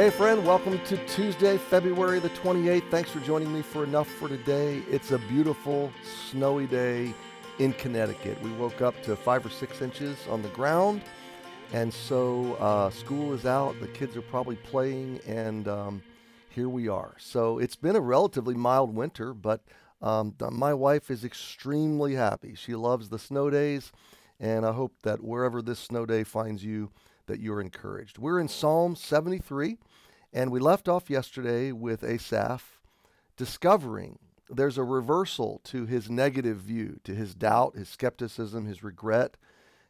Hey, friend, welcome to Tuesday, February the 28th. Thanks for joining me for Enough for Today. It's a beautiful, snowy day in Connecticut. We woke up to five or six inches on the ground, and so uh, school is out. The kids are probably playing, and um, here we are. So it's been a relatively mild winter, but um, my wife is extremely happy. She loves the snow days, and I hope that wherever this snow day finds you, that you're encouraged. We're in Psalm 73, and we left off yesterday with Asaph discovering there's a reversal to his negative view, to his doubt, his skepticism, his regret.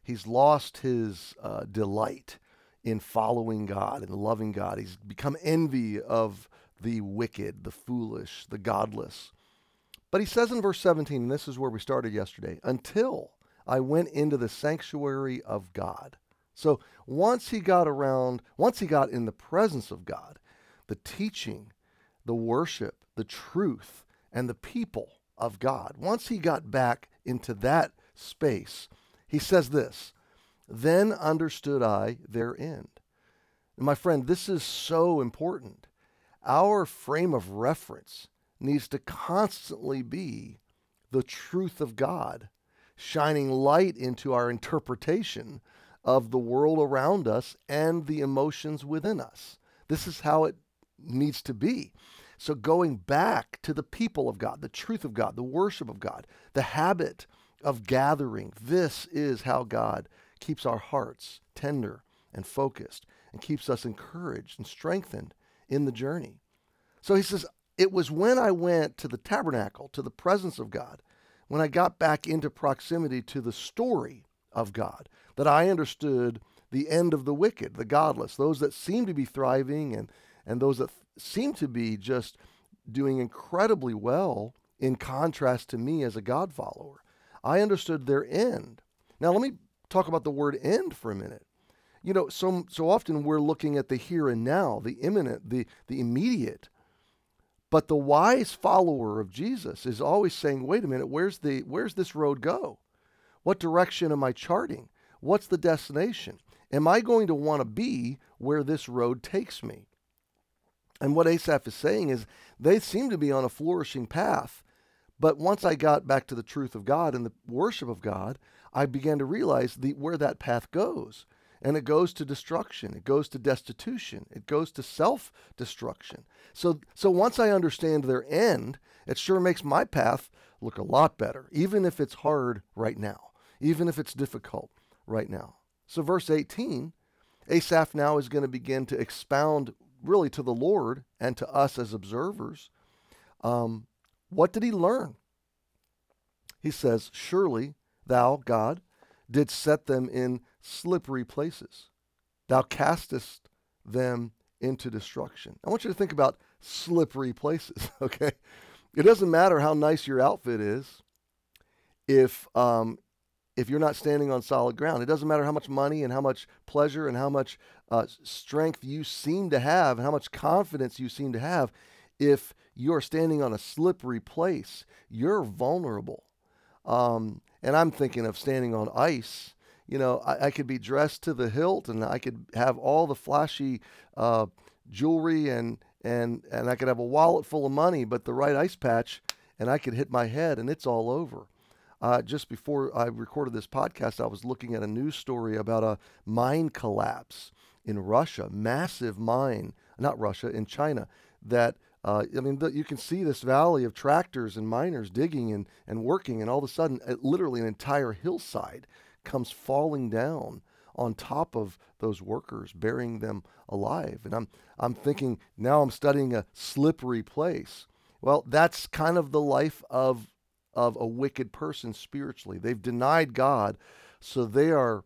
He's lost his uh, delight in following God and loving God. He's become envy of the wicked, the foolish, the godless. But he says in verse 17, and this is where we started yesterday, until I went into the sanctuary of God. So once he got around, once he got in the presence of God, the teaching, the worship, the truth, and the people of God, once he got back into that space, he says this Then understood I their end. And my friend, this is so important. Our frame of reference needs to constantly be the truth of God, shining light into our interpretation of the world around us and the emotions within us. This is how it needs to be. So, going back to the people of God, the truth of God, the worship of God, the habit of gathering, this is how God keeps our hearts tender and focused and keeps us encouraged and strengthened in the journey. So he says, It was when I went to the tabernacle, to the presence of God, when I got back into proximity to the story of God, that I understood the end of the wicked, the godless, those that seem to be thriving and, and those that th- seem to be just doing incredibly well in contrast to me as a God follower. I understood their end. Now, let me talk about the word end for a minute. You know, so, so often we're looking at the here and now, the imminent, the, the immediate. But the wise follower of Jesus is always saying, wait a minute, where's, the, where's this road go? What direction am I charting? What's the destination? Am I going to want to be where this road takes me? And what Asaph is saying is they seem to be on a flourishing path. But once I got back to the truth of God and the worship of God, I began to realize the, where that path goes. And it goes to destruction. It goes to destitution. It goes to self destruction. So, so once I understand their end, it sure makes my path look a lot better, even if it's hard right now, even if it's difficult right now. So, verse 18, Asaph now is going to begin to expound really to the Lord and to us as observers. Um, what did he learn? He says, Surely thou, God, didst set them in slippery places. Thou castest them into destruction. I want you to think about slippery places, okay? It doesn't matter how nice your outfit is if um, if you're not standing on solid ground. It doesn't matter how much money and how much pleasure and how much uh, strength you seem to have and how much confidence you seem to have. If you're standing on a slippery place, you're vulnerable. Um, and I'm thinking of standing on ice. You know, I, I, could be dressed to the hilt and I could have all the flashy uh, jewelry and, and, and I could have a wallet full of money, but the right ice patch and I could hit my head and it's all over. Uh, just before I recorded this podcast, I was looking at a news story about a mine collapse in Russia, massive mine, not Russia, in China, that uh, I mean, the, you can see this valley of tractors and miners digging and, and working, and all of a sudden, it, literally an entire hillside comes falling down on top of those workers, burying them alive. And I'm, I'm thinking, now I'm studying a slippery place. Well, that's kind of the life of of a wicked person spiritually. They've denied God, so they are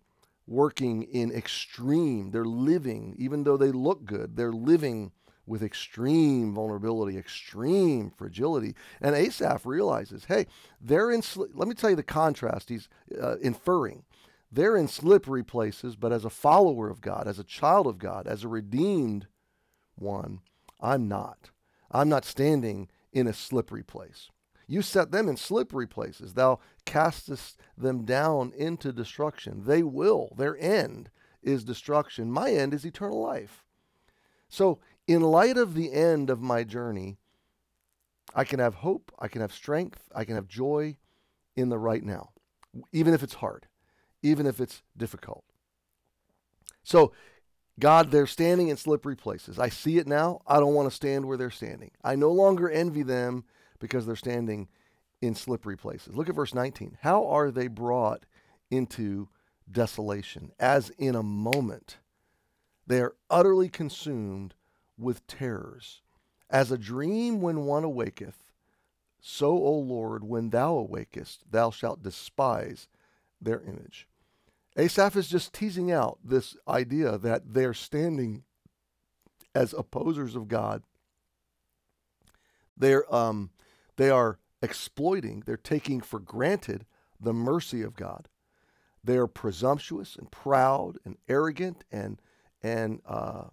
working in extreme. They're living, even though they look good, they're living with extreme vulnerability, extreme fragility. And Asaph realizes, hey, they're in, let me tell you the contrast he's uh, inferring. They're in slippery places, but as a follower of God, as a child of God, as a redeemed one, I'm not. I'm not standing in a slippery place. You set them in slippery places. Thou castest them down into destruction. They will. Their end is destruction. My end is eternal life. So, in light of the end of my journey, I can have hope, I can have strength, I can have joy in the right now, even if it's hard, even if it's difficult. So, God, they're standing in slippery places. I see it now. I don't want to stand where they're standing. I no longer envy them because they're standing in slippery places. Look at verse 19. How are they brought into desolation? As in a moment, they are utterly consumed with terrors. As a dream when one awaketh, so, O Lord, when thou awakest, thou shalt despise their image. Asaph is just teasing out this idea that they're standing as opposers of God. They're, um, they are exploiting, they're taking for granted the mercy of God. They're presumptuous and proud and arrogant and, and uh,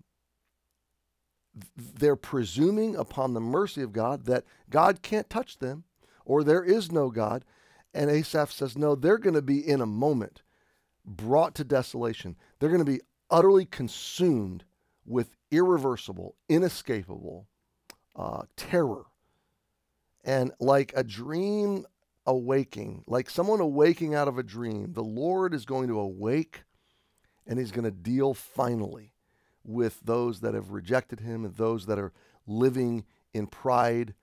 they're presuming upon the mercy of God that God can't touch them or there is no God. And Asaph says, no, they're going to be in a moment brought to desolation. They're going to be utterly consumed with irreversible, inescapable uh, terror. And like a dream awaking, like someone awaking out of a dream, the Lord is going to awake and he's going to deal finally with those that have rejected him and those that are living in pride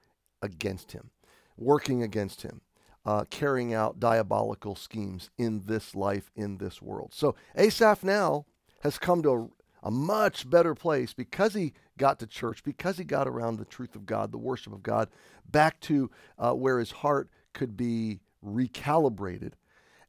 against him, working against him uh, carrying out diabolical schemes in this life, in this world. So Asaph now has come to a much better place because he got to church, because he got around the truth of God, the worship of God, back to uh, where his heart could be recalibrated.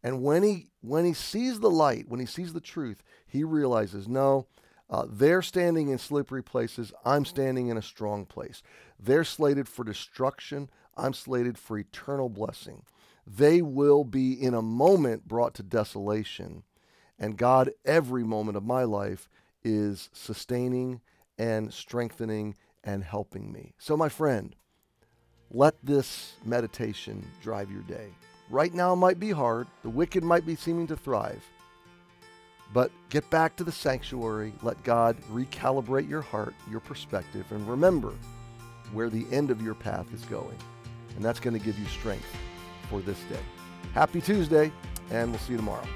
And when he when he sees the light, when he sees the truth, he realizes, no, uh, they're standing in slippery places. I'm standing in a strong place. They're slated for destruction. I'm slated for eternal blessing. They will be in a moment brought to desolation. And God, every moment of my life, is sustaining and strengthening and helping me. So, my friend, let this meditation drive your day. Right now might be hard, the wicked might be seeming to thrive, but get back to the sanctuary. Let God recalibrate your heart, your perspective, and remember where the end of your path is going and that's going to give you strength for this day. Happy Tuesday, and we'll see you tomorrow.